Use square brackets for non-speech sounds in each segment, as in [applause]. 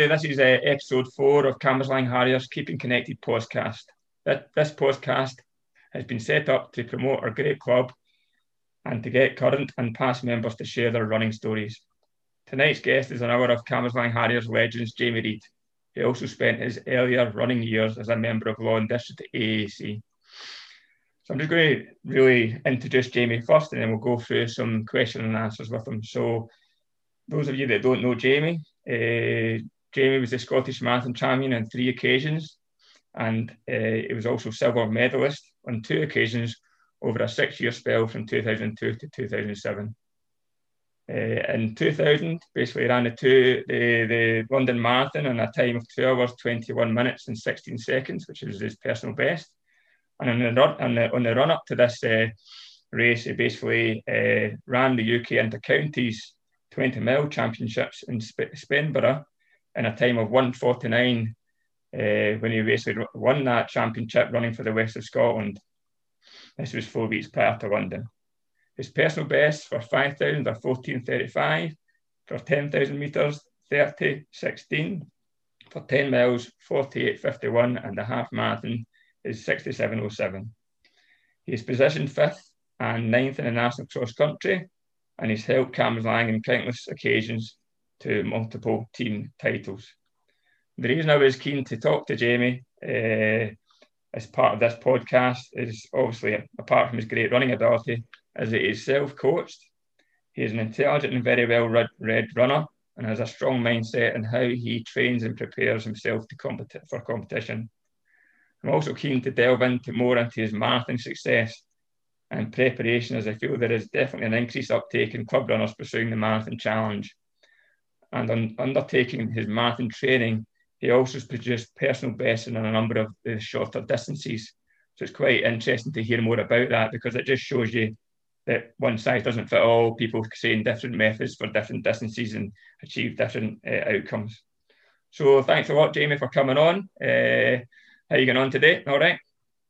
everybody. This is uh, episode four of Cambuslang Harriers Keeping Connected podcast. This, this podcast has been set up to promote our great club and to get current and past members to share their running stories. Tonight's guest is another of Cambuslang Harriers legends, Jamie Reid. He also spent his earlier running years as a member of Law and District AAC. So I'm just going to really introduce Jamie first and then we'll go through some question and answers with him. So those of you that don't know Jamie, uh, Jamie was the Scottish Marathon champion on three occasions, and uh, he was also silver medalist on two occasions over a six-year spell from 2002 to 2007. Uh, in 2000, basically ran the two the, the London Marathon in a time of two hours, 21 minutes and 16 seconds, which was his personal best. And on the on the, on the run up to this uh, race, he basically ran the UK inter counties 20 mile championships in Sp- in a time of 149 uh, when he basically won that championship running for the West of Scotland. This was four weeks prior to London. His personal best for 5,000 are 14.35, for 10,000 metres, 30.16, for 10 miles, 48.51, and the half marathon is 67.07. He is positioned fifth and ninth in the national cross country and he's helped Cambuslang in countless occasions to multiple team titles. The reason I was keen to talk to Jamie uh, as part of this podcast is obviously, apart from his great running ability, as he is self-coached. He is an intelligent and very well read runner and has a strong mindset in how he trains and prepares himself to compet- for competition. I'm also keen to delve into more into his marathon success and preparation, as I feel there is definitely an increased uptake in club runners pursuing the marathon challenge. And undertaking his marathon training, he also produced personal bests in a number of the shorter distances. So it's quite interesting to hear more about that because it just shows you that one size doesn't fit all. People saying different methods for different distances and achieve different uh, outcomes. So thanks a lot, Jamie, for coming on. Uh, how you getting on today? All right.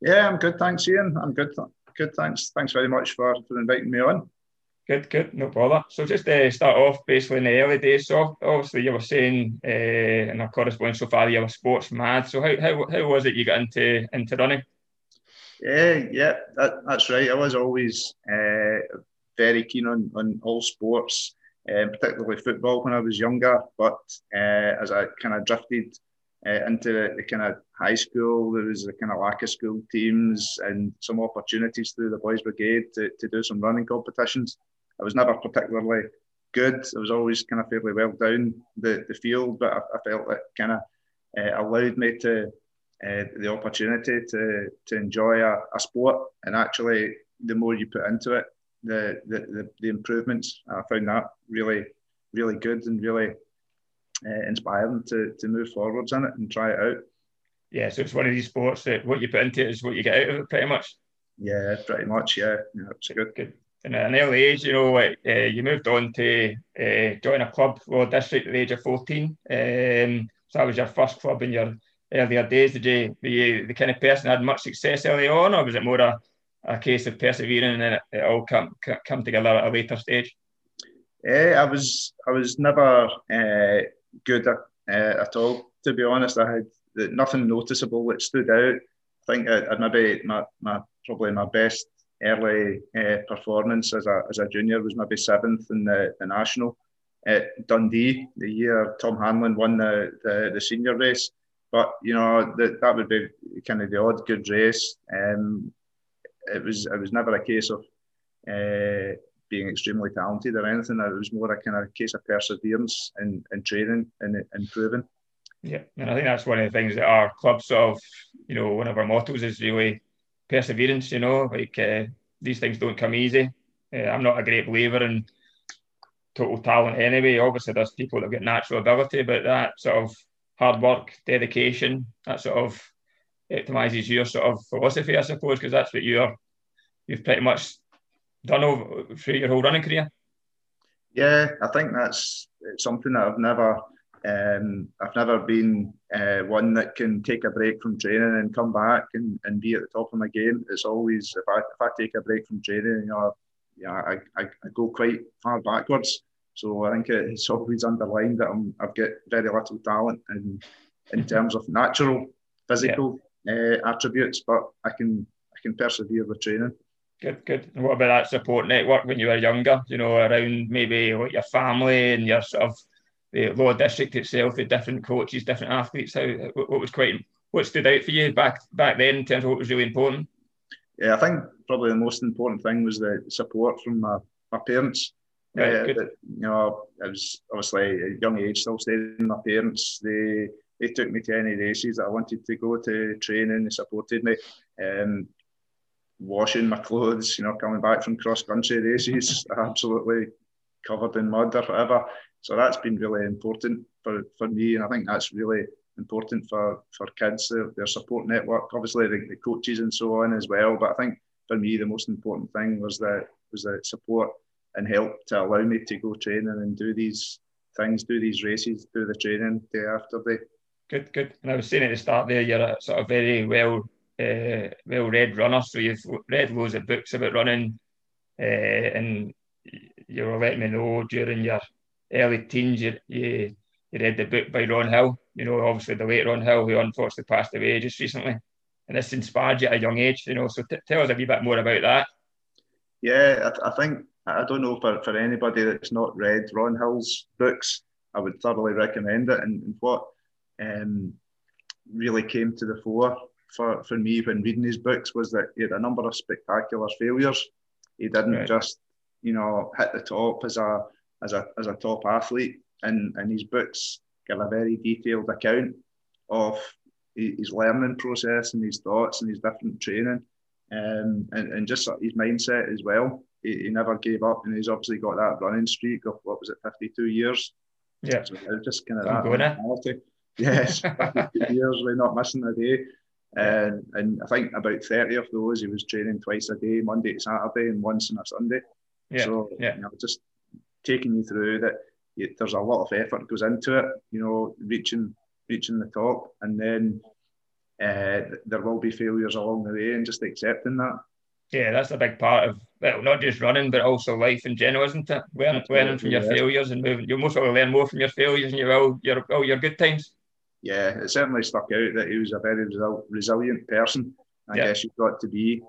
Yeah, I'm good. Thanks, Ian. I'm good good. Thanks. Thanks very much for, for inviting me on. Good, good, no bother. So just to uh, start off, basically in the early days, so obviously you were saying uh, in our correspondence so far you were sports mad. So how, how, how was it you got into into running? Yeah, yeah, that, that's right. I was always uh, very keen on, on all sports, uh, particularly football when I was younger. But uh, as I kind of drifted uh, into the, kind of high school. There was a kind of lack of school teams and some opportunities through the Boys Brigade to, to do some running competitions. I was never particularly good. I was always kind of fairly well down the, the field, but I, I felt it kind of uh, allowed me to uh, the opportunity to to enjoy a, a, sport. And actually, the more you put into it, the the, the, the improvements. I found that really really good and really uh, inspire them to, to move forwards in it and try it out. Yeah, so it's one of these sports that what you put into it is what you get out of it, pretty much. Yeah, pretty much. Yeah, yeah it's a good. Good. And at an early age, you know, uh, you moved on to uh, join a club for district at the age of 14. Um, so that was your first club in your earlier days. Did you, were you the kind of person that had much success early on, or was it more a, a case of persevering and then it, it all come, come together at a later stage? Yeah, I was I was never uh, good at, uh, at all. To be honest, I had nothing noticeable that stood out. I think I, I maybe my, my probably my best early uh, performance as a, as a junior was maybe seventh in the, the national at Dundee the year Tom Hanlon won the, the, the senior race. But you know that that would be kind of the odd good race. Um, it was it was never a case of uh, being extremely talented or anything. It was more a kind of case of perseverance and, and training and improving. Yeah, and I think that's one of the things that our club sort of, you know, one of our mottos is really perseverance. You know, like uh, these things don't come easy. Uh, I'm not a great believer in total talent anyway. Obviously, there's people that get natural ability, but that sort of hard work, dedication, that sort of optimizes your sort of philosophy, I suppose, because that's what you're you've pretty much done over through your whole running career? Yeah, I think that's something that I've never, um, I've never been uh, one that can take a break from training and come back and, and be at the top of my game. It's always if I if I take a break from training, you know, yeah, I, I, I go quite far backwards. So I think it's always underlined that I'm, I've got very little talent in, in terms of natural, physical yeah. uh, attributes, but I can I can persevere with training. Good, good. And what about that support network when you were younger? You know, around maybe like your family and your sort of the lower district itself, the different coaches, different athletes. How what was quite what stood out for you back back then in terms of what was really important? Yeah, I think probably the most important thing was the support from my, my parents. Right, uh, you know, I was obviously a young age, still staying with my parents. They they took me to any races that I wanted to go to training. They supported me. Um, washing my clothes, you know, coming back from cross country races, [laughs] absolutely covered in mud or whatever. So that's been really important for, for me, and I think that's really important for, for kids, their, their support network, obviously the, the coaches and so on as well. But I think for me the most important thing was that was the support and help to allow me to go training and do these things, do these races, do the training day after day. Good, good. And I was saying at the start there, you're a sort of very well uh, well read runner, so you've read loads of books about running, uh, and you were letting me know during your early teens you, you, you read the book by Ron Hill. You know, obviously the late Ron Hill, who unfortunately passed away just recently, and this inspired you at a young age. You know, so t- tell us a wee bit more about that. Yeah, I, I think I don't know for, for anybody that's not read Ron Hill's books, I would thoroughly recommend it. And, and what um, really came to the fore for, for me when reading his books was that he had a number of spectacular failures. He didn't right. just, you know, hit the top as a as a as a top athlete. And and his books give a very detailed account of his learning process and his thoughts and his different training, um, and and just his mindset as well. He, he never gave up, and he's obviously got that running streak of what was it, fifty two years. Yeah, so just kind of that mentality. Yes, [laughs] years, we're not missing a day. And, and I think about 30 of those, he was training twice a day, Monday to Saturday, and once on a Sunday. Yeah. So, yeah. you know, just taking you through that there's a lot of effort goes into it, you know, reaching reaching the top. And then uh, there will be failures along the way and just accepting that. Yeah, that's a big part of well, not just running, but also life in general, isn't it? Learning, learning from your failures and moving. You'll most likely learn more from your failures than you will your all your good times yeah, it certainly stuck out that he was a very resil- resilient person. I yeah. guess you've got to be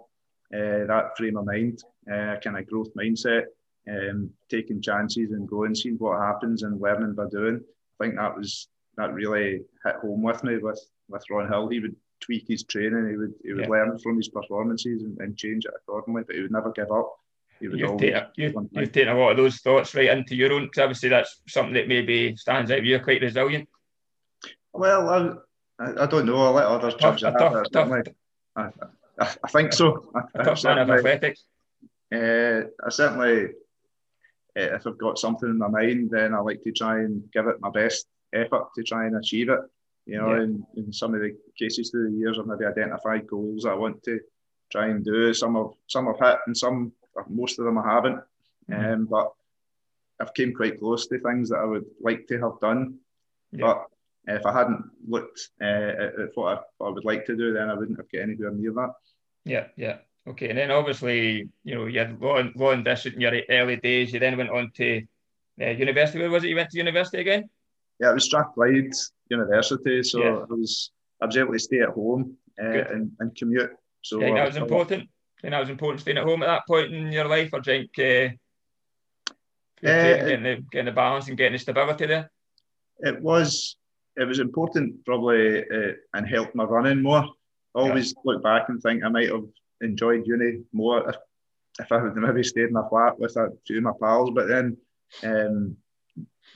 uh, that frame of mind, uh, kind of growth mindset, um, taking chances and going, seeing what happens and learning by doing. I think that was that really hit home with me with with Ron Hill. He would tweak his training, he would he would yeah. learn from his performances and, and, change it accordingly, but he would never give up. He would you've, taken, you've, you've taken a lot of those thoughts right into your own, because obviously that's something that maybe stands out. You're quite resilient. Well, I, I don't know. I'll let others judge that. Tough, tough. I, I, I, think so. A tough man of athletics. Uh, I certainly, uh, if I've got something in my mind, then I like to try and give it my best effort to try and achieve it. You know, yeah. in, in some of the cases through the years, I've maybe identified goals I want to try and do. Some of some have hit, and some, most of them I haven't. Mm-hmm. Um, but I've came quite close to things that I would like to have done. Yeah. But if I hadn't looked uh, at what I, what I, would like to do, then I wouldn't have got anywhere near that. Yeah, yeah. Okay, and then obviously, you know, you had long distance in your early days. You then went on to uh, university. Where was it? You went to university again? Yeah, it was Strathclyde University. So yeah. I was I was able to stay at home uh, and, and commute. So yeah, that was important. And that was important staying at home at that point in your life, or think uh, uh, getting, the, getting the balance and getting the stability there. It was it was important probably uh, and helped my running more. I always yeah. look back and think I might have enjoyed uni more if, if I had maybe stayed in a flat with a few of my pals, but then um,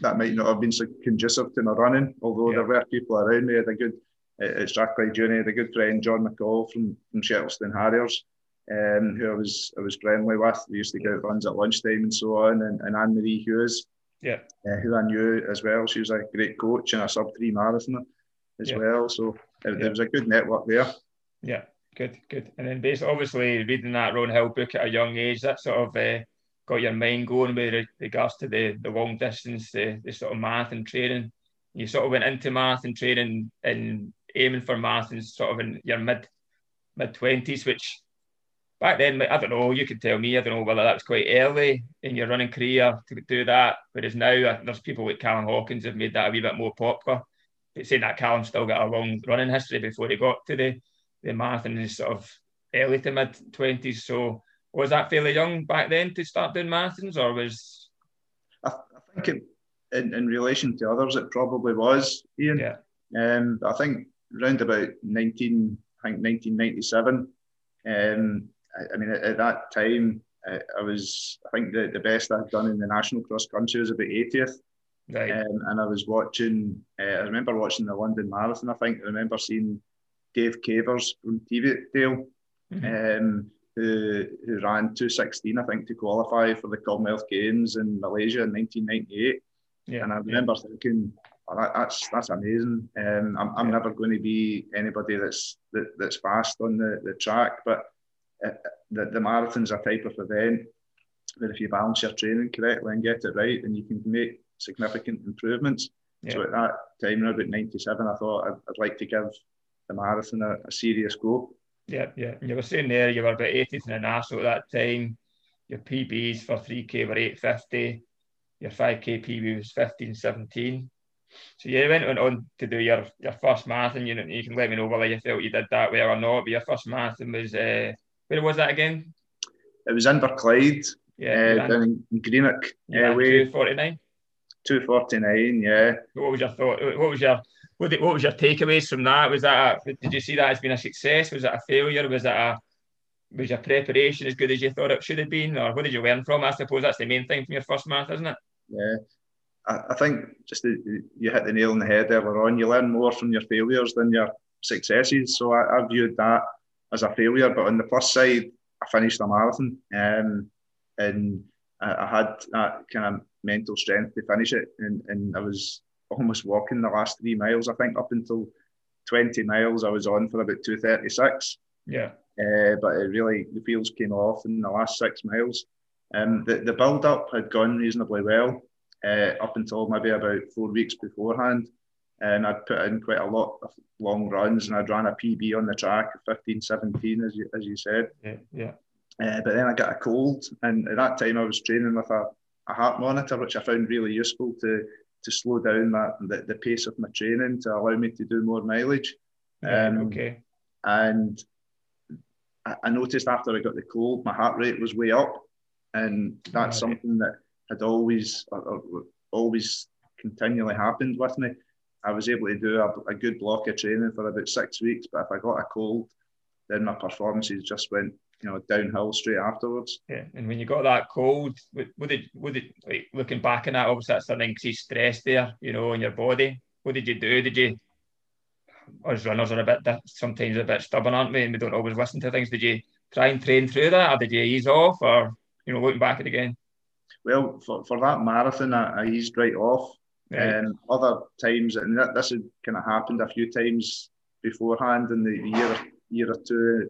that might not have been so conducive to my running. Although yeah. there were people around me, I had a good at Strathclyde Uni, I had a good friend John McCall from from Shettleston Harriers, um, who I was I was friendly with. We used to go out runs at lunchtime and so on, and, and Anne Marie Hughes, yeah, uh, who I knew as well. She was a great coach and a sub three marathoner as yeah. well. So it, yeah. was a good network there. Yeah, good, good. And then basically, obviously, reading that Ron Hill book at a young age, that sort of uh, got your mind going with regards to the, the long distance, the, the sort of math and training. You sort of went into math and training and aiming for math and sort of in your mid mid twenties, which back then, I don't know, you could tell me, I don't know whether that was quite early in your running career to do that. Whereas now uh, there's people like Callum Hawkins have made that a wee bit more popular. But saying that Callum still got a long running history before he got to the, the marathon in his sort of early to mid 20s. So was that fairly young back then to start doing marathons or was. I, I think it, in, in relation to others, it probably was, Ian. Yeah. Um, I think around about 19, I think 1997, um, I, I mean, at, at, that time, I, I, was, I think the, the best I'd done in the national cross country was about 80th. Right. Um, and I was watching, uh, I remember watching the London Marathon, I think. I remember seeing Dave Cavers from Teviotdale, mm-hmm. um, who, who ran 216, I think, to qualify for the Commonwealth Games in Malaysia in 1998. Yeah, and I remember yeah. thinking, oh, that, that's that's amazing. Um, I'm, I'm yeah. never going to be anybody that's that, that's fast on the, the track, but uh, the, the marathon's a type of event where if you balance your training correctly and get it right, then you can make significant improvements. Yeah. So at that time, about 97, I thought I'd, I'd like to give the marathon a, a, serious go. Yeah, yeah. And you were saying there you were about 80th in the national at that time. Your PBs for 3K were 850. Your 5K PB was 1517. So you went on to do your, your first marathon. You, you can let me know whether you felt you did that well or not. But your first marathon was uh, where was that again? It was Inverclyde, yeah, uh, down in Greenock. Yeah, two forty nine. Two forty nine. Yeah. What was your thought? What was your what, what was your takeaways from that? Was that a, did you see that as being a success? Was it a failure? Was it a was your preparation as good as you thought it should have been, or what did you learn from? I suppose that's the main thing from your first marathon, isn't it? Yeah, I, I think just the, you hit the nail on the head earlier on. You learn more from your failures than your successes. So I, I viewed that as a failure. But on the plus side, I finished the marathon, um, and I, I, had that kind of mental strength to finish it, and, and I was almost walking the last three miles. I think up until 20 miles, I was on for about 236. Yeah. Uh, but it really, the wheels came off in the last six miles. Um, the, the build up had gone reasonably well uh, up until maybe about four weeks beforehand and I'd put in quite a lot of long runs, and I'd ran a PB on the track, 15, 17, as you as you said. Yeah, yeah. Uh, but then I got a cold, and at that time I was training with a, a heart monitor, which I found really useful to to slow down that the, the pace of my training to allow me to do more mileage. Um, okay. And I, I noticed after I got the cold, my heart rate was way up, and that's something that had always always continually happened with me. I was able to do a, a, good block of training for about six weeks. But if I got a cold, then my performances just went, you know, downhill straight afterwards. Yeah, and when you got that cold, what did, what did, like looking back on that, obviously that's an increased stress there, you know, in your body. What did you do? Did you? Us runners are a bit sometimes a bit stubborn, aren't we? And we don't always listen to things. Did you try and train through that, or did you ease off, or you know, looking back at it again? Well, for, for that marathon, I, I eased right off. Right. Um, other times, and that, this had kind of happened a few times beforehand in the year year or two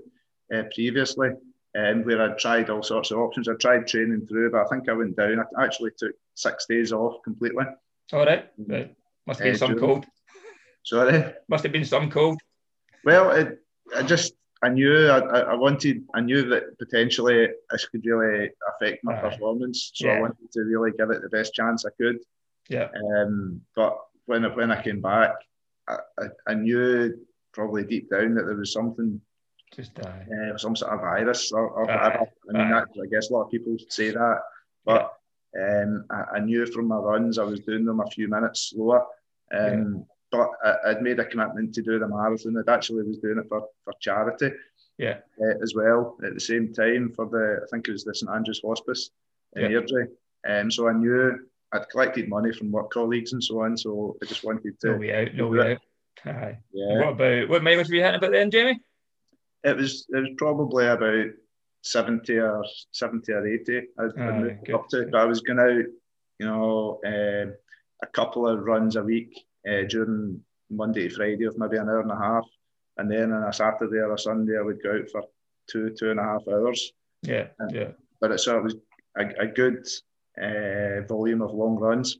uh, previously, um, where I tried all sorts of options. I tried training through, but I think I went down. I actually took six days off completely. All right, right. Must have been uh, some cold. Sorry. Must have been some cold. Well, it, I just I knew I, I wanted I knew that potentially this could really affect my performance, so yeah. I wanted to really give it the best chance I could. Yeah. Um, but when I, when I came back, I, I, I, knew probably deep down that there was something, just die. uh, some sort of virus or, or whatever. I mean, that, I guess a lot of people say that, but yeah. um, I, I, knew from my runs I was doing them a few minutes slower. Um, yeah. But I, would made a commitment to do the marathon. I'd actually was doing it for, for charity. Yeah. Uh, as well at the same time for the I think it was the St Andrews Hospice in yeah. Airdrie. Um, so I knew I'd collected money from work colleagues and so on, so I just wanted to. No way out, no way out. Aye. Yeah. What about what mileage were you hitting about then, Jamie? It was it was probably about seventy or seventy or eighty. Aye, I'd up to, but I was going out, you know, uh, a couple of runs a week uh, during Monday to Friday of maybe an hour and a half, and then on a Saturday or a Sunday I would go out for two two and a half hours. Yeah, and, yeah. But it sort of was a, a good uh, volume of long runs.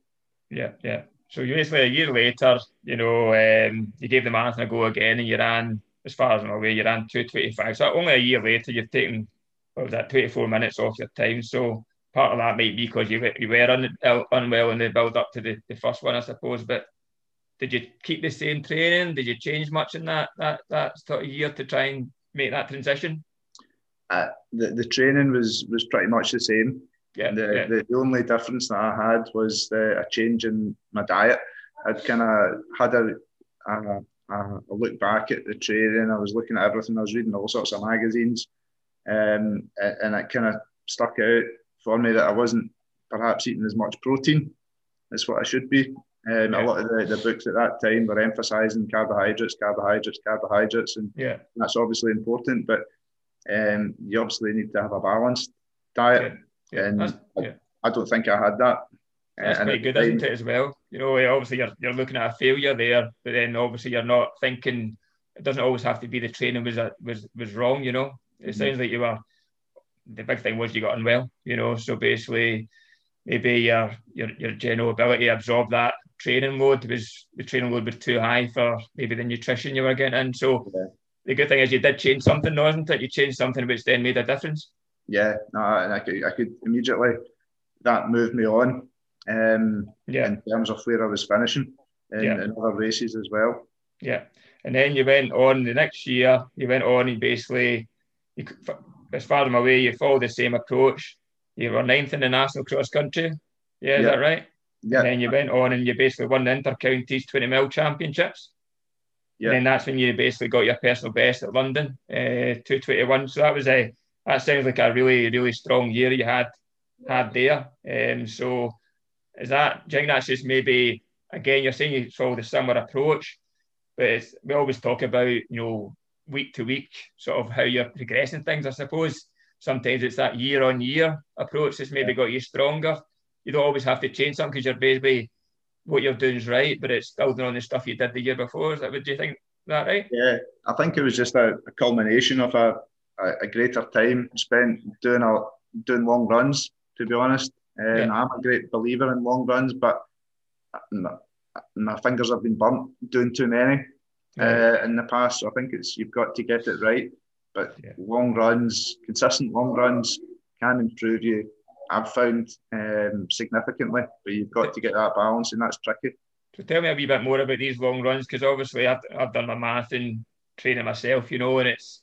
Yeah, yeah. So you basically a year later, you know, um, you gave the marathon a go again, and you ran as far as I'm aware, you ran two twenty five. So only a year later, you've taken what was that 24 minutes off your time. So part of that might be because you, you were un, unwell in the build up to the, the first one, I suppose. But did you keep the same training? Did you change much in that that that sort of year to try and make that transition? Uh, the the training was was pretty much the same. Yeah, the, yeah. the, the only difference that I had was the, a change in my diet. I'd kind of had a, a, a, look back at the training. I was looking at everything. I was reading all sorts of magazines, um, and it kind of stuck out for me that I wasn't perhaps eating as much protein as what I should be. Um, yeah. A lot of the, the books at that time were emphasising carbohydrates, carbohydrates, carbohydrates, and yeah. that's obviously important. But um, you obviously need to have a balanced diet, yeah. and I, I, don't think I had that. That's quite good, isn't it, as well? You know, obviously you're, you're looking at a failure there, but then obviously you're not thinking it doesn't always have to be the training was was was wrong. You know, it mm-hmm. sounds like you were. The big thing was you got unwell. You know, so basically maybe your your your general ability to absorb that training load was the training load was too high for maybe the nutrition you were getting in. So yeah. the good thing is you did change something, wasn't it? You changed something which then made a difference. Yeah, no, and I could I could immediately that moved me on. Um, yeah. in terms of where I was finishing in, yeah. in other races as well. Yeah, and then you went on the next year. You went on and basically, you, as far as I'm aware, you followed the same approach. You were ninth in the national cross country. Yeah, is yeah. that right? Yeah. And then you went on and you basically won the inter-counties 20 mile championships. Yeah. And then that's when you basically got your personal best at London, uh, 221. So that was a that sounds like a really, really strong year you had had there. Um, so is that do you think that's just maybe again you're saying you follow the similar approach, but we always talk about, you know, week to week, sort of how you're progressing things, I suppose. Sometimes it's that year on year approach that's maybe yeah. got you stronger you don't always have to change something because you're basically what you're doing is right, but it's building on the stuff you did the year before. Is that what do you think? That right? Yeah, I think it was just a, a culmination of a, a, a, greater time spent doing a doing long runs. To be honest, um, yeah. I'm a great believer in long runs, but my, my fingers have been burnt doing too many uh, in the past. So I think it's you've got to get it right. But yeah. long runs, consistent long runs, can improve you I've found um, significantly, but you've got to get that balance, and that's tricky. So tell me a wee bit more about these long runs, because obviously I've, I've done my marathon training myself, you know, and it's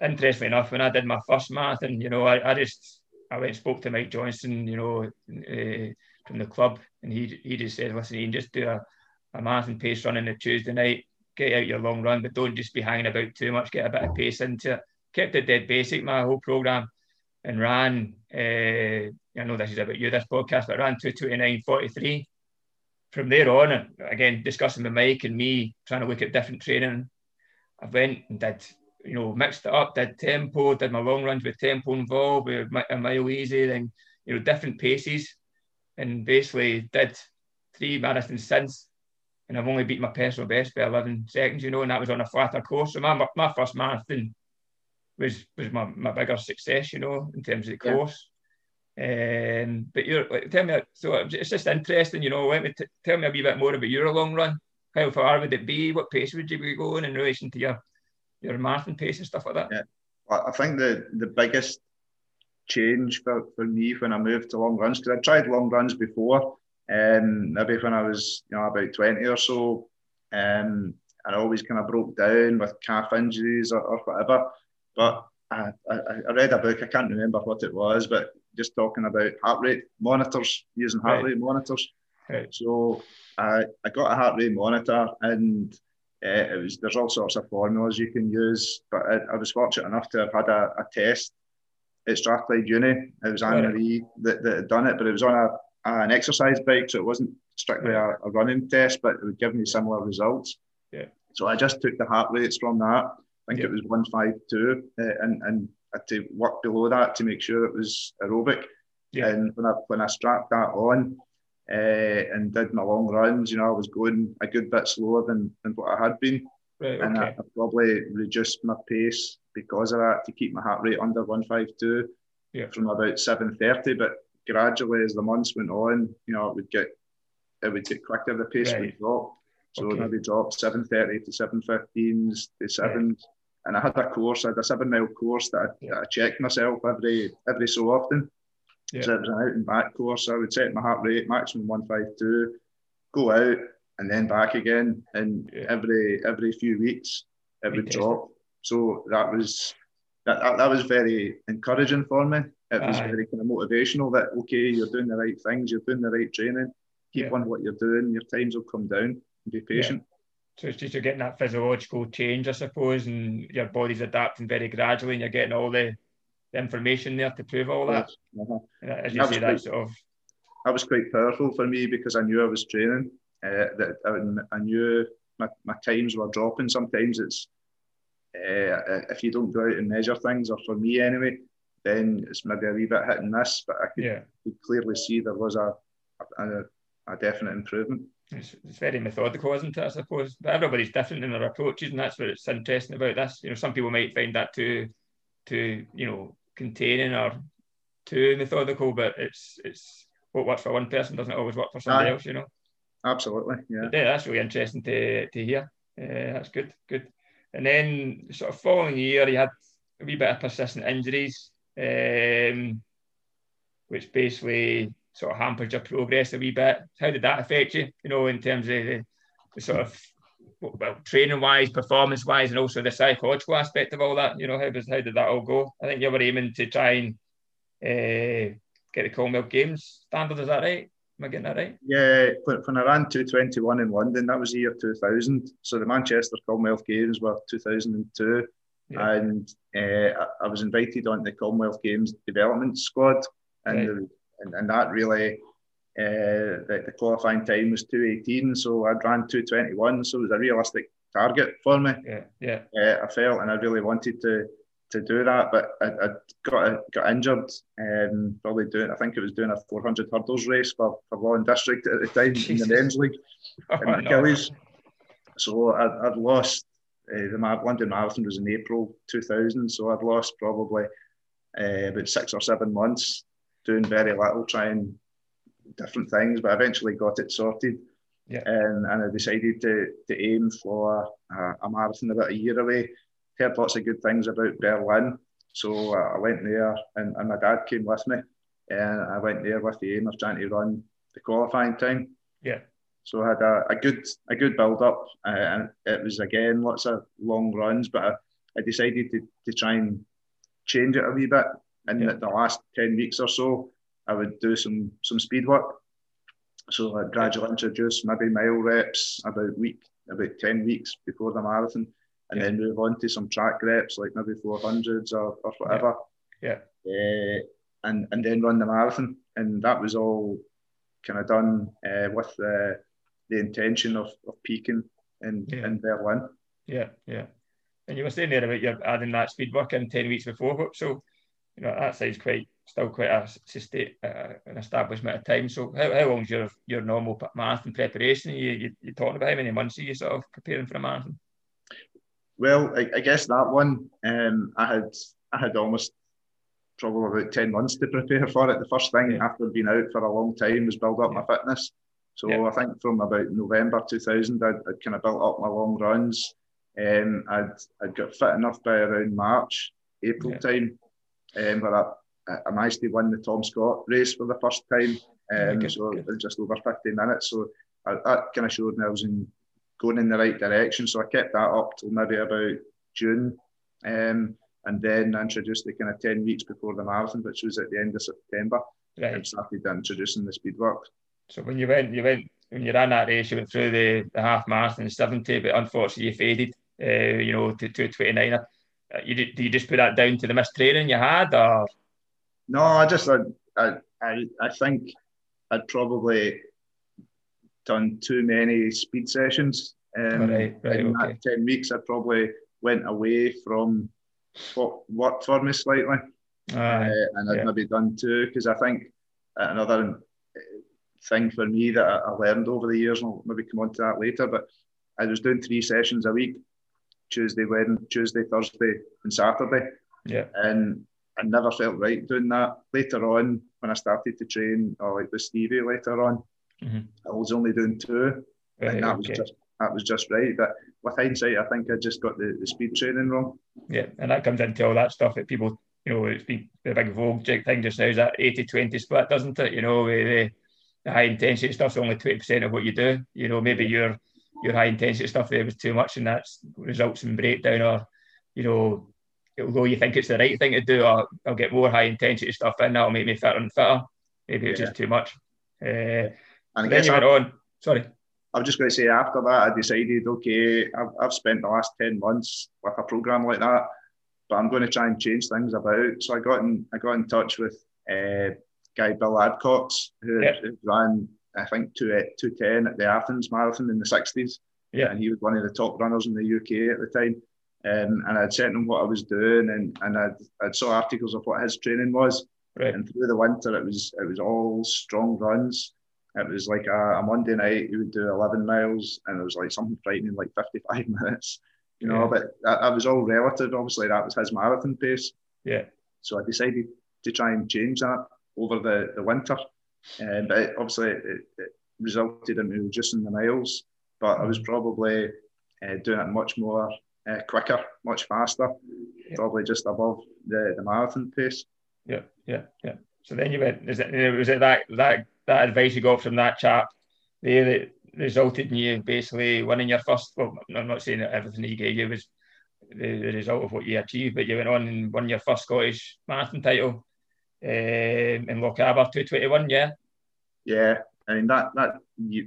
interesting enough when I did my first marathon, you know, I, I just I went and spoke to Mike Johnson, you know, uh, from the club, and he he just said, listen, you can just do a, a marathon pace run on a Tuesday night, get out your long run, but don't just be hanging about too much, get a bit of pace into it. Kept it dead basic, my whole program and ran, uh, I know this is about you, this podcast, but ran 229.43. From there on, again, discussing with Mike and me, trying to look at different training, I went and did, you know, mixed it up, did tempo, did my long runs with tempo involved, with a mile easy, then, you know, different paces, and basically did three marathons since. And I've only beat my personal best by 11 seconds, you know, and that was on a flatter course. So my, my first marathon was was my, my bigger success, you know, in terms of the course. Yeah. Um, but you're like, tell me, so it's just interesting, you know. Let me t- tell me a wee bit more about your long run. How far would it be? What pace would you be going in relation to your your marathon pace and stuff like that? Yeah, I think the the biggest change for, for me when I moved to long runs because I tried long runs before, um, maybe when I was you know about twenty or so, um, and I always kind of broke down with calf injuries or, or whatever. But I, I, I, read a book, I can't remember what it was, but just talking about heart rate monitors, using heart right. rate monitors. Right. So I, I got a heart rate monitor and uh, it was there's all sorts of formulas you can use, but I, I was fortunate enough to have had a, a test at Strathclyde Uni. It was Anne Marie that, that had done it, but it was on a, an exercise bike, so it wasn't strictly a, a running test, but it would give me similar results. Yeah. So I just took the heart rates from that I think it was 152, uh, and, and I had to work below that to make sure it was aerobic. Yeah. And when I, when I strapped that on uh, and did my long runs, you know, I was going a good bit slower than, than what I had been. Right, and okay. I, I probably reduced my pace because of that to keep my heart rate under 152 yeah. from about 730. But gradually, as the months went on, you know, it would get it would get quicker. The pace right. would drop. So okay. maybe drop 730 to 715s to sevens. and I had a course, I had a seven mile course that I, yeah. that I checked myself every every so often. Yeah. So it was an out and back course. I would set my heart rate maximum one five two, go out and then back again, and yeah. every every few weeks it would drop. So that was that, that, that was very encouraging for me. It was Aye. very kind of motivational that okay, you're doing the right things, you're doing the right training, keep yeah. on what you're doing, your times will come down. Be patient. So it's just you're getting that physiological change, I suppose, and your body's adapting very gradually, and you're getting all the, the information there to prove all that. Uh-huh. As you that say, that sort of. That was quite powerful for me because I knew I was training. Uh, that I, I knew my, my times were dropping. Sometimes it's uh, if you don't go out and measure things, or for me anyway, then it's maybe a wee bit hit and miss. But I could, yeah. could clearly see there was a, a, a definite improvement. It's, it's, very methodical, isn't it? I suppose, but everybody's different in their approaches, and that's what it's interesting about this. You know, some people might find that too, too, you know, containing or too methodical, but it's it's what works for one person doesn't always work for somebody else. You know. Absolutely, yeah. But yeah, that's really interesting to to hear. Uh, that's good, good. And then sort of following year, he had a wee bit of persistent injuries, um, which basically sort of hampered your progress a wee bit. How did that affect you? You know, in terms of the, the sort of well, training wise, performance wise, and also the psychological aspect of all that. You know, how does how did that all go? I think you were aiming to try and uh, get the Commonwealth Games standard. Is that right? Am I getting that right? Yeah, when I ran 221 in London, that was the year 2000. So the Manchester Commonwealth Games were 2002. Yeah. And uh, I was invited onto the Commonwealth Games development squad. And, right. the, and, and, that really, uh, the, the, qualifying time was 218. So I'd ran 221. So it was a realistic target for me. Yeah, yeah. Uh, I felt, and I really wanted to to do that. But I, I got got injured, um, probably doing. I think it was doing a 400 hurdles race for, for Law and District at the time Jesus. in the men's league [laughs] oh, in Achilles. No. So I, I'd lost. Uh, the London Marathon was in April 2000, so I'd lost probably uh, about six or seven months doing very little, trying different things, but eventually got it sorted. Yeah. And, and I decided to, to aim for a, a marathon about a year away heard lots of good things about Berlin. So uh, I went there and, and my dad came with me. And I went there with the aim of trying to run the qualifying time. Yeah. So I had a, a good a good build up, uh, and it was again lots of long runs. But I, I decided to, to try and change it a wee bit. And yeah. the last ten weeks or so, I would do some some speed work. So I'd gradually introduce maybe mile reps about week about ten weeks before the marathon, and yeah. then move on to some track reps like maybe 400s or, or whatever. Yeah. yeah. Uh, and, and then run the marathon. And that was all kind of done uh, with the, the intention of, of peaking in, yeah. in Berlin. Yeah, yeah. And you were saying there about your adding that speed work in 10 weeks before. So, you know, that sounds quite still quite a sustain, uh, an establishment of time. So, how, how long's your your normal marathon preparation? You, you, you talking about how many months are you sort of preparing for a marathon? Well, I, I guess that one um, I had I had almost probably about ten months to prepare for it. The first thing yeah. after being out for a long time was build up yeah. my fitness. So yeah. I think from about November 2000, I'd, I'd, kind of built up my long runs. Um, I'd I'd got fit enough by around March, April time, um, where I, I managed to win the Tom Scott race for the first time. Um, so just over 50 minutes. So I, that kind of showed me I was in going in the right direction. So I kept that up till maybe about June. Um, and then I introduced the kind of 10 weeks before the marathon, which was at the end of September. Right. And started introducing the speed work. So when you went, you went, when you ran that race, you went through the, the half marathon 70, but unfortunately you faded, uh, you know, to 229. Uh, you, did you just put that down to the missed training you had, or? No, I just, I, I, I think I'd probably done too many speed sessions. Um, right, right, in okay. that 10 weeks, I probably went away from what worked for me slightly. Uh, and I'd yeah. maybe done two because I think another thing for me that I learned over the years, and I'll maybe come on to that later, but I was doing three sessions a week Tuesday, Wednesday, Tuesday, Thursday, and Saturday. Yeah. And I never felt right doing that. Later on, when I started to train, or like with Stevie later on, Mm-hmm. I was only doing two, right, and that okay. was just that was just right. But with hindsight, I think I just got the, the speed training wrong. Yeah, and that comes into all that stuff that people, you know, it's been the big Vogue thing just now is that 80-20 split, doesn't it? You know, the, the high intensity stuff's only 20% of what you do. You know, maybe your your high intensity stuff there was too much and that results in breakdown or, you know, although you think it's the right thing to do, I'll, I'll get more high intensity stuff in, that'll make me fitter and fitter. Maybe it's yeah. just too much. Uh, and I then you went on. Sorry. I was just going to say after that, I decided, okay, I've, I've spent the last 10 months with a program like that, but I'm going to try and change things about. So I got in, I got in touch with uh, guy Bill Adcocks, who, yep. who ran, I think, 210 at the Athens Marathon in the 60s. Yeah. And he was one of the top runners in the UK at the time. Um, and I'd sent him what I was doing, and, and I'd, I'd saw articles of what his training was. Right. And through the winter, it was it was all strong runs. It was like a, a, Monday night, he would do 11 miles, and it was like something frightening, like 55 [laughs] minutes, you know. Yeah. But that, that, was all relative. Obviously, that was his marathon pace. Yeah. So I decided to try and change that over the, the winter. Um, but obviously, it, it, resulted in me reducing the miles. But I was mm. probably uh, doing it much more uh, quicker, much faster, yeah. probably just above the, the marathon pace. Yeah, yeah, yeah. So then you went. Is it was it that that that advice you got from that chap there that resulted in you basically winning your first? Well, I'm not saying that everything he gave you was the, the result of what you achieved, but you went on and won your first Scottish marathon title um, in Lochaber 221. Yeah. Yeah, I mean that that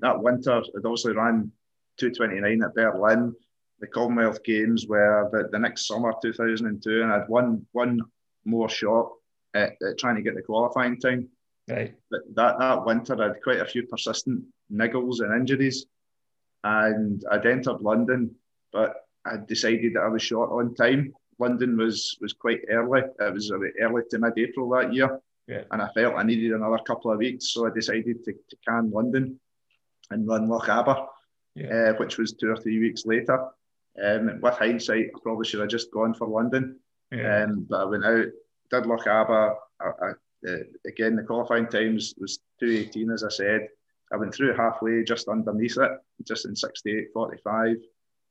that winter it obviously ran 229 at Berlin. The Commonwealth Games were the, the next summer 2002, and I'd won one more shot at, at trying to get the qualifying time. Right. But that, that winter, I had quite a few persistent niggles and injuries, and I'd entered London, but I decided that I was short on time. London was was quite early. It was early to mid April that year, yeah. and I felt I needed another couple of weeks, so I decided to, to can London and run Lochaber, yeah. uh, which was two or three weeks later. Um, with hindsight, I probably should have just gone for London, yeah. um, but I went out did Lochaber. I, I, uh, again, the qualifying times was 218, as I said. I went through halfway just underneath it, just in 68.45.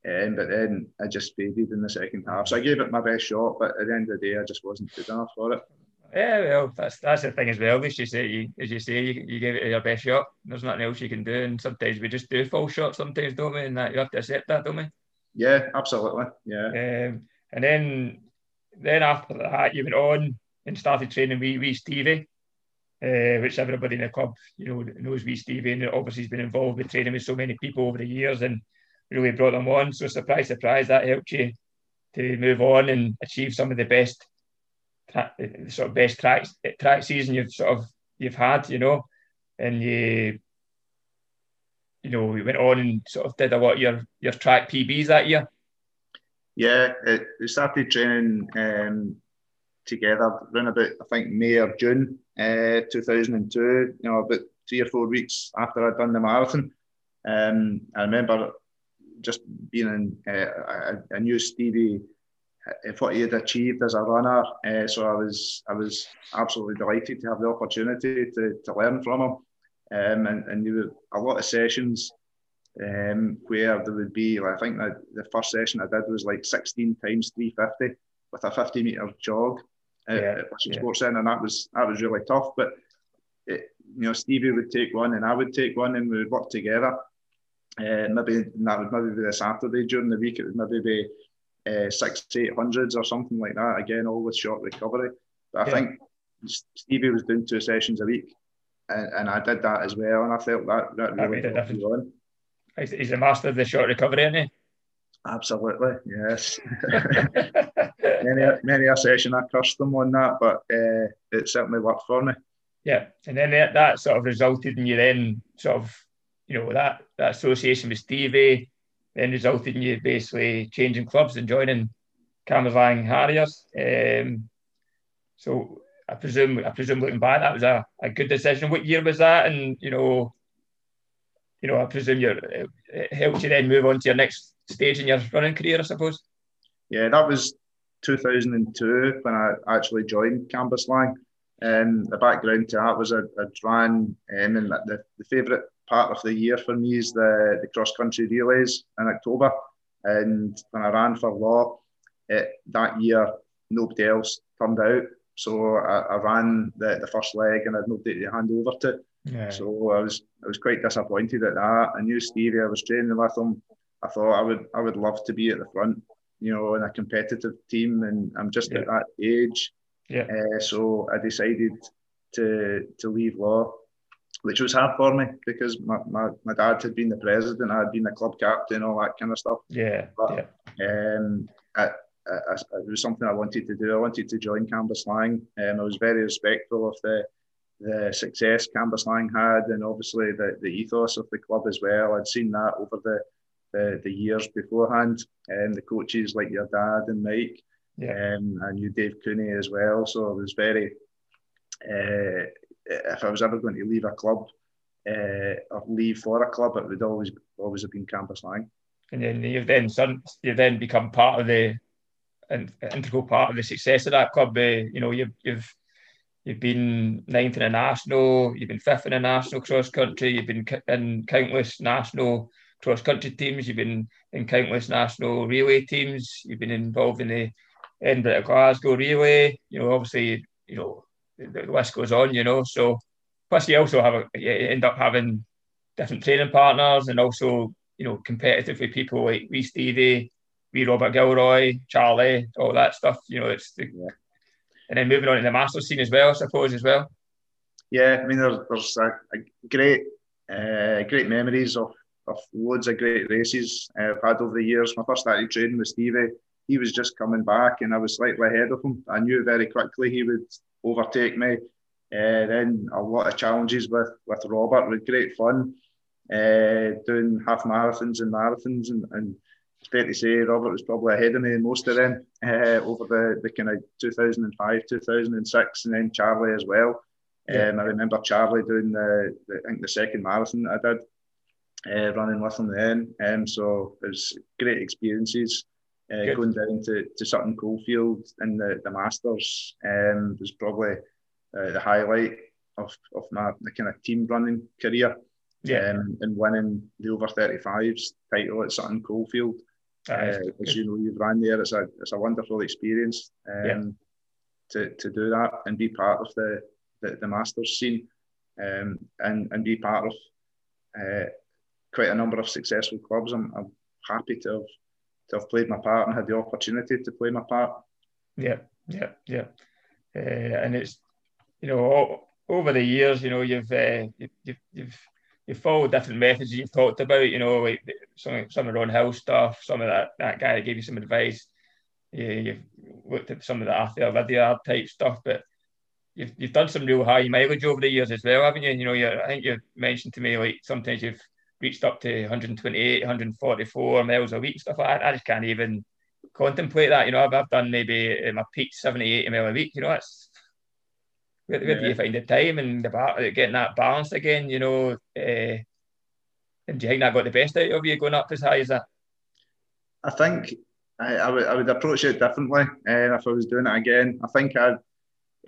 Um, but then I just faded in the second half. So I gave it my best shot, but at the end of the day, I just wasn't good enough for it. Yeah, well, that's that's the thing as well. As you say, you, as you say, you, you gave it your best shot. There's nothing else you can do, and sometimes we just do false shots. Sometimes, don't we? And that you have to accept that, don't we? Yeah, absolutely. Yeah. Um, and then then after that, you went on and started training with, with Stevie, uh, which everybody in the club, you know, knows with Stevie, and obviously he's been involved with training with so many people over the years and really brought them on. So surprise, surprise, that helped you to move on and achieve some of the best sort of best track track season you've sort of you've had, you know, and you you know we went on and sort of did a lot of your your track PBs that year. Yeah, it, we started training um, together around about I think May or June uh, 2002. You know, about three or four weeks after I'd done the marathon. Um, I remember just being in. Uh, I, I, knew Stevie uh, what he had achieved as a runner, uh, so I was I was absolutely delighted to have the opportunity to, to learn from him. Um, and, and there were a lot of sessions um, where there would be, I think that the first session I did was like 16 times 350 with a 50 meter jog at, yeah, at yeah. Sports Centre, and that was that was really tough. But it, you know, Stevie would take one, and I would take one, and we would work together. Uh, maybe that would maybe be a Saturday during the week. It would maybe be uh, six, eight hundreds or something like that. Again, all with short recovery. But I yeah. think Stevie was doing two sessions a week, and, and I did that as well, and I felt that that, that really a difference. He's a master of the short recovery, isn't he? Absolutely, yes. [laughs] many, many a session I cursed them on that, but uh, it certainly worked for me. Yeah, and then that, that sort of resulted in you then sort of, you know, that, that association with Stevie then resulted in you basically changing clubs and joining Cambuslang Harriers. Um, so I presume, I presume looking back, that was a, a good decision. What year was that? And you know, you know, I presume you it helped you then move on to your next stage in your running career, I suppose. Yeah, that was 2002 when I actually joined Cambuslang. Um, the background to that was I, I ran, um, and the, the favourite part of the year for me is the, the cross country relays in October. And when I ran for law, it, that year nobody else turned out. So I, I ran the, the first leg and I had nobody to hand over to. Yeah. So I was I was quite disappointed at that. I knew Stevie, I was training with him. I thought I would I would love to be at the front, you know, in a competitive team, and I'm just yeah. at that age. Yeah. Uh, so I decided to to leave law, which was hard for me because my, my, my dad had been the president, I had been the club captain, all that kind of stuff. Yeah. But, yeah. Um, I, I, I, it was something I wanted to do. I wanted to join Cambuslang. Um, I was very respectful of the the success Cambuslang had, and obviously the, the ethos of the club as well. I'd seen that over the the, the years beforehand, and um, the coaches like your dad and Mike, yeah. um, I knew Dave Cooney as well. So I was very, uh, if I was ever going to leave a club uh, or leave for a club, it would always always have been Cambuslang. And then you've then you've then become part of the an integral part of the success of that club. Uh, you know, you've you've you've been ninth in a national, you've been fifth in a national cross country, you've been in countless national cross country teams, you've been in countless national relay teams, you've been involved in the Edinburgh Glasgow relay. You know, obviously, you know the, list goes on. You know, so plus you also have a, you end up having different training partners and also you know competitive with people like we Stevie we Robert Gilroy, Charlie, all that stuff. You know, it's the, yeah. and then moving on to the Masters scene as well, I suppose as well. Yeah, I mean, there's, there's a, a great, uh, great memories of, of loads of great races uh, I've had over the years. When I first started training with Stevie, he was just coming back, and I was slightly ahead of him. I knew very quickly he would overtake me. Uh, then a lot of challenges with with Robert with great fun, uh, doing half marathons and marathons and, and fair to say Robert was probably ahead of me in most of them uh, over the, the kind of 2005, 2006, and then Charlie as well. Yeah. Um, I remember Charlie doing the, the, I think the second marathon I did, uh, running with him then. Um, so it was great experiences. Uh, going down to, to Sutton Coldfield in the, the Masters um, was probably uh, the highlight of, of my kind of team running career. Yeah. Um, and winning the over 35s title at Sutton Coldfield. Uh, as you know, you've ran there. It's a it's a wonderful experience um, yeah. to, to do that and be part of the the, the Masters scene um, and and be part of uh, quite a number of successful clubs. I'm, I'm happy to have to have played my part and had the opportunity to play my part. Yeah, yeah, yeah. Uh, and it's you know all, over the years, you know, you've uh, you've, you've you follow different methods you've talked about, you know, like some some of Ron Hill stuff, some of that that guy that gave you some advice. You, you've looked at some of the Arthur Lydiard type stuff, but you've you've done some real high mileage over the years as well, haven't you? And, You know, you I think you mentioned to me like sometimes you've reached up to 128, 144 miles a week, stuff like that. I just can't even contemplate that. You know, I've, I've done maybe my peak 70, 80 mile a week. You know, that's where, where yeah. do you find the time and the getting that balance again? You know, uh, and do you think that got the best out of you going up as high as that? I think I, I would I would approach it differently uh, if I was doing it again. I think I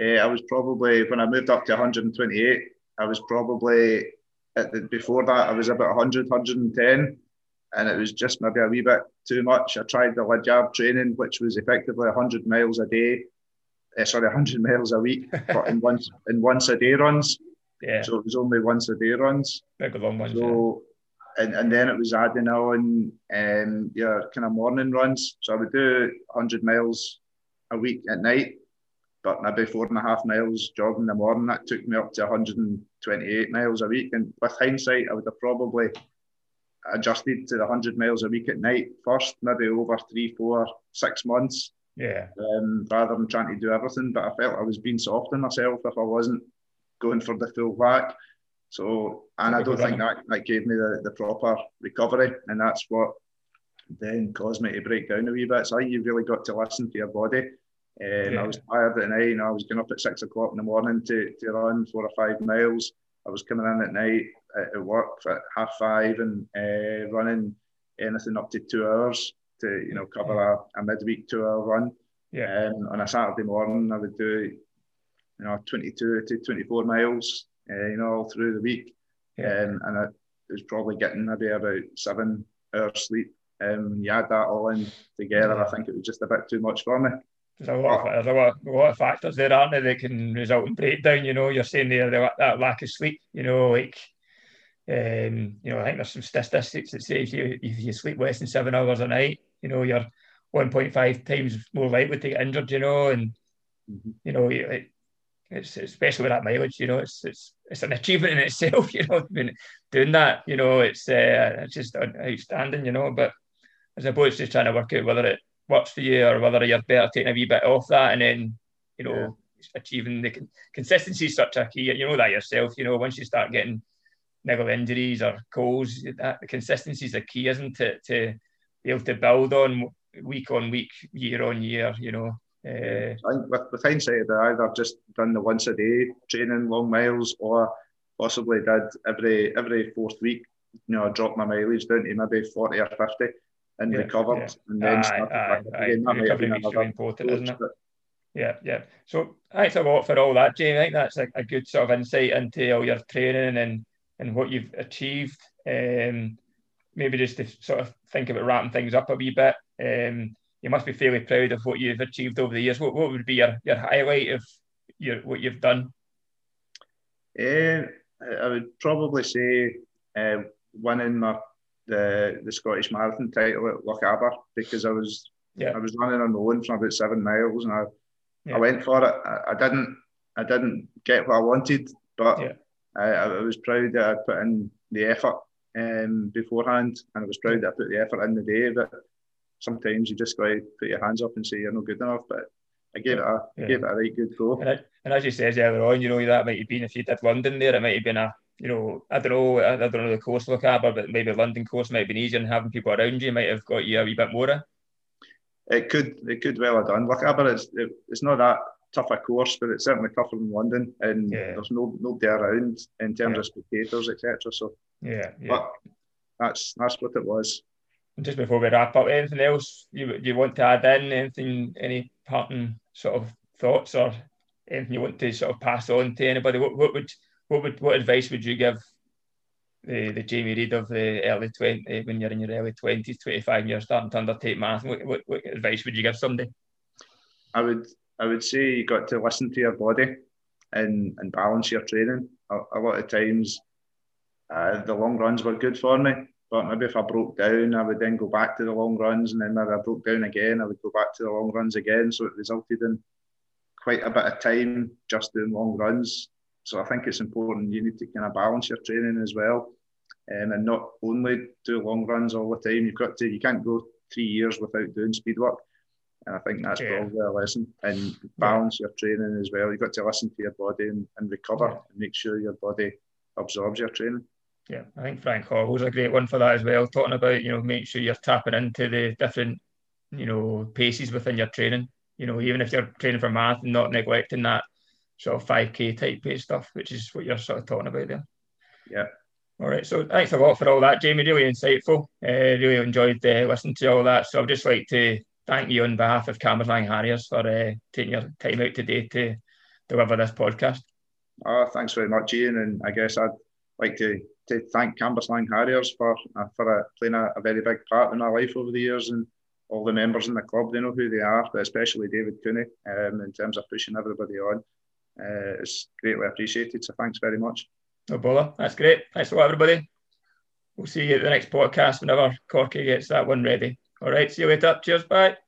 uh, I was probably when I moved up to 128. I was probably at the, before that I was about 100, 110, and it was just maybe a wee bit too much. I tried the Lydiard training, which was effectively 100 miles a day uh, sorry, 100 miles a week, but in [laughs] once in once a day runs. Yeah. So it was only once a day runs. Big long ones. So, yeah. and, and then it was adding on um, your kind of morning runs. So I would do 100 miles a week at night, but maybe four and a half miles jogging in the morning. That took me up to 128 miles a week. And with hindsight, I would have probably adjusted to the 100 miles a week at night first, maybe over three, four, six months yeah. Um, rather than trying to do everything, but I felt I was being soft on myself if I wasn't going for the full whack. So, and I don't think that, that gave me the, the proper recovery, and that's what then caused me to break down a wee bit. So, you've really got to listen to your body. Um, yeah. I was tired at night, and I was getting up at six o'clock in the morning to, to run four or five miles. I was coming in at night at, at work at half five and uh, running anything up to two hours to you know cover a, a midweek tour run. Yeah. Um, on a Saturday morning, I would do you know 22 to 24 miles, uh, you know, all through the week. Yeah. Um, and I was probably getting maybe about seven hours sleep um, you add that all in together, I think it was just a bit too much for me. There's a lot, of, there's a lot, a lot of factors there, aren't there, that can result in breakdown. You know, you're saying there that lack of sleep. You know, like um, you know, I think there's some statistics that say if you if you sleep less than seven hours a night, you know, you're 1.5 times more likely to get injured. You know, and mm-hmm. you know, it, it's especially with that mileage. You know, it's it's it's an achievement in itself. You know, doing that. You know, it's uh, it's just outstanding. You know, but as opposed to trying to work out whether it works for you or whether you're better taking a wee bit off that and then you know yeah. achieving the con- consistency is such a key. You know that yourself. You know, once you start getting niggle injuries or colds, that the consistency is the key, isn't it? To be able to build on week on week, year on year, you know. Uh, I think with, with hindsight, I either just done the once a day training long miles or possibly did every every fourth week, you know, I dropped my mileage down to maybe 40 or 50 and yeah, recovered yeah. and then aye, started aye, back aye. again. That Recovery might have important, isn't it? Yeah, yeah. So thanks a lot for all that, Jamie. I think that's a, a good sort of insight into all your training and and what you've achieved. Um, maybe just to sort of think about wrapping things up a wee bit. Um, you must be fairly proud of what you've achieved over the years. What, what would be your, your highlight of your what you've done? Uh, I would probably say uh, winning my the the Scottish Marathon title at Lochaber because I was yeah. I was running on my own for about seven miles and I yeah. I went for it. I, I, didn't I didn't get what I wanted, but yeah. I, I was proud that I put in the effort um, beforehand, and I was proud that I put the effort in the day. But sometimes you just to put your hands up and say you're not good enough. But I gave it a yeah. gave it a right good go. And, I, and as you said earlier on, you know that might have been if you did London there, it might have been a you know I don't know I, don't know the course look at, but maybe London course might have been easier and having people around you might have got you a wee bit more. It could it could well have done. Look, but it's it, it's not that tougher course, but it's certainly tougher than London, and yeah. there's no nobody around in terms yeah. of spectators, etc. So yeah, yeah, but that's that's what it was. And just before we wrap up, anything else you you want to add in? Anything, any parting sort of thoughts or anything you want to sort of pass on to anybody? What what would what would what advice would you give the, the Jamie Reid of the early 20 eh, when you're in your early 20s, 25 and you're starting to undertake marathon? What, what, what advice would you give somebody? I would I would say you got to listen to your body and, and balance your training. A, a lot of times, uh, the long runs were good for me, but maybe if I broke down, I would then go back to the long runs, and then maybe I broke down again, I would go back to the long runs again. So it resulted in quite a bit of time just doing long runs. So I think it's important you need to kind of balance your training as well, um, and not only do long runs all the time. You've got to you can't go three years without doing speed work. And I think that's yeah. probably a lesson. And balance yeah. your training as well. You've got to listen to your body and, and recover yeah. and make sure your body absorbs your training. Yeah, I think Frank Horwill's a great one for that as well. Talking about, you know, make sure you're tapping into the different, you know, paces within your training. You know, even if you're training for math and not neglecting that sort of 5K type pace stuff, which is what you're sort of talking about there. Yeah. All right. So thanks a lot for all that, Jamie. Really insightful. Uh, really enjoyed uh, listening to all that. So I'd just like to thank you on behalf of Cambuslang Harriers for uh, taking your time out today to deliver this podcast. Oh, thanks very much, Ian. And I guess I'd like to, to thank Cambuslang Harriers for uh, for uh, playing a, a, very big part in my life over the years and all the members in the club. They know who they are, but especially David Cooney um, in terms of pushing everybody on. Uh, it's greatly appreciated. So thanks very much. No bother. That's great. Thanks a lot, everybody. We'll see you at the next podcast whenever Corky gets that one ready. All right, see you later. Cheers, bye.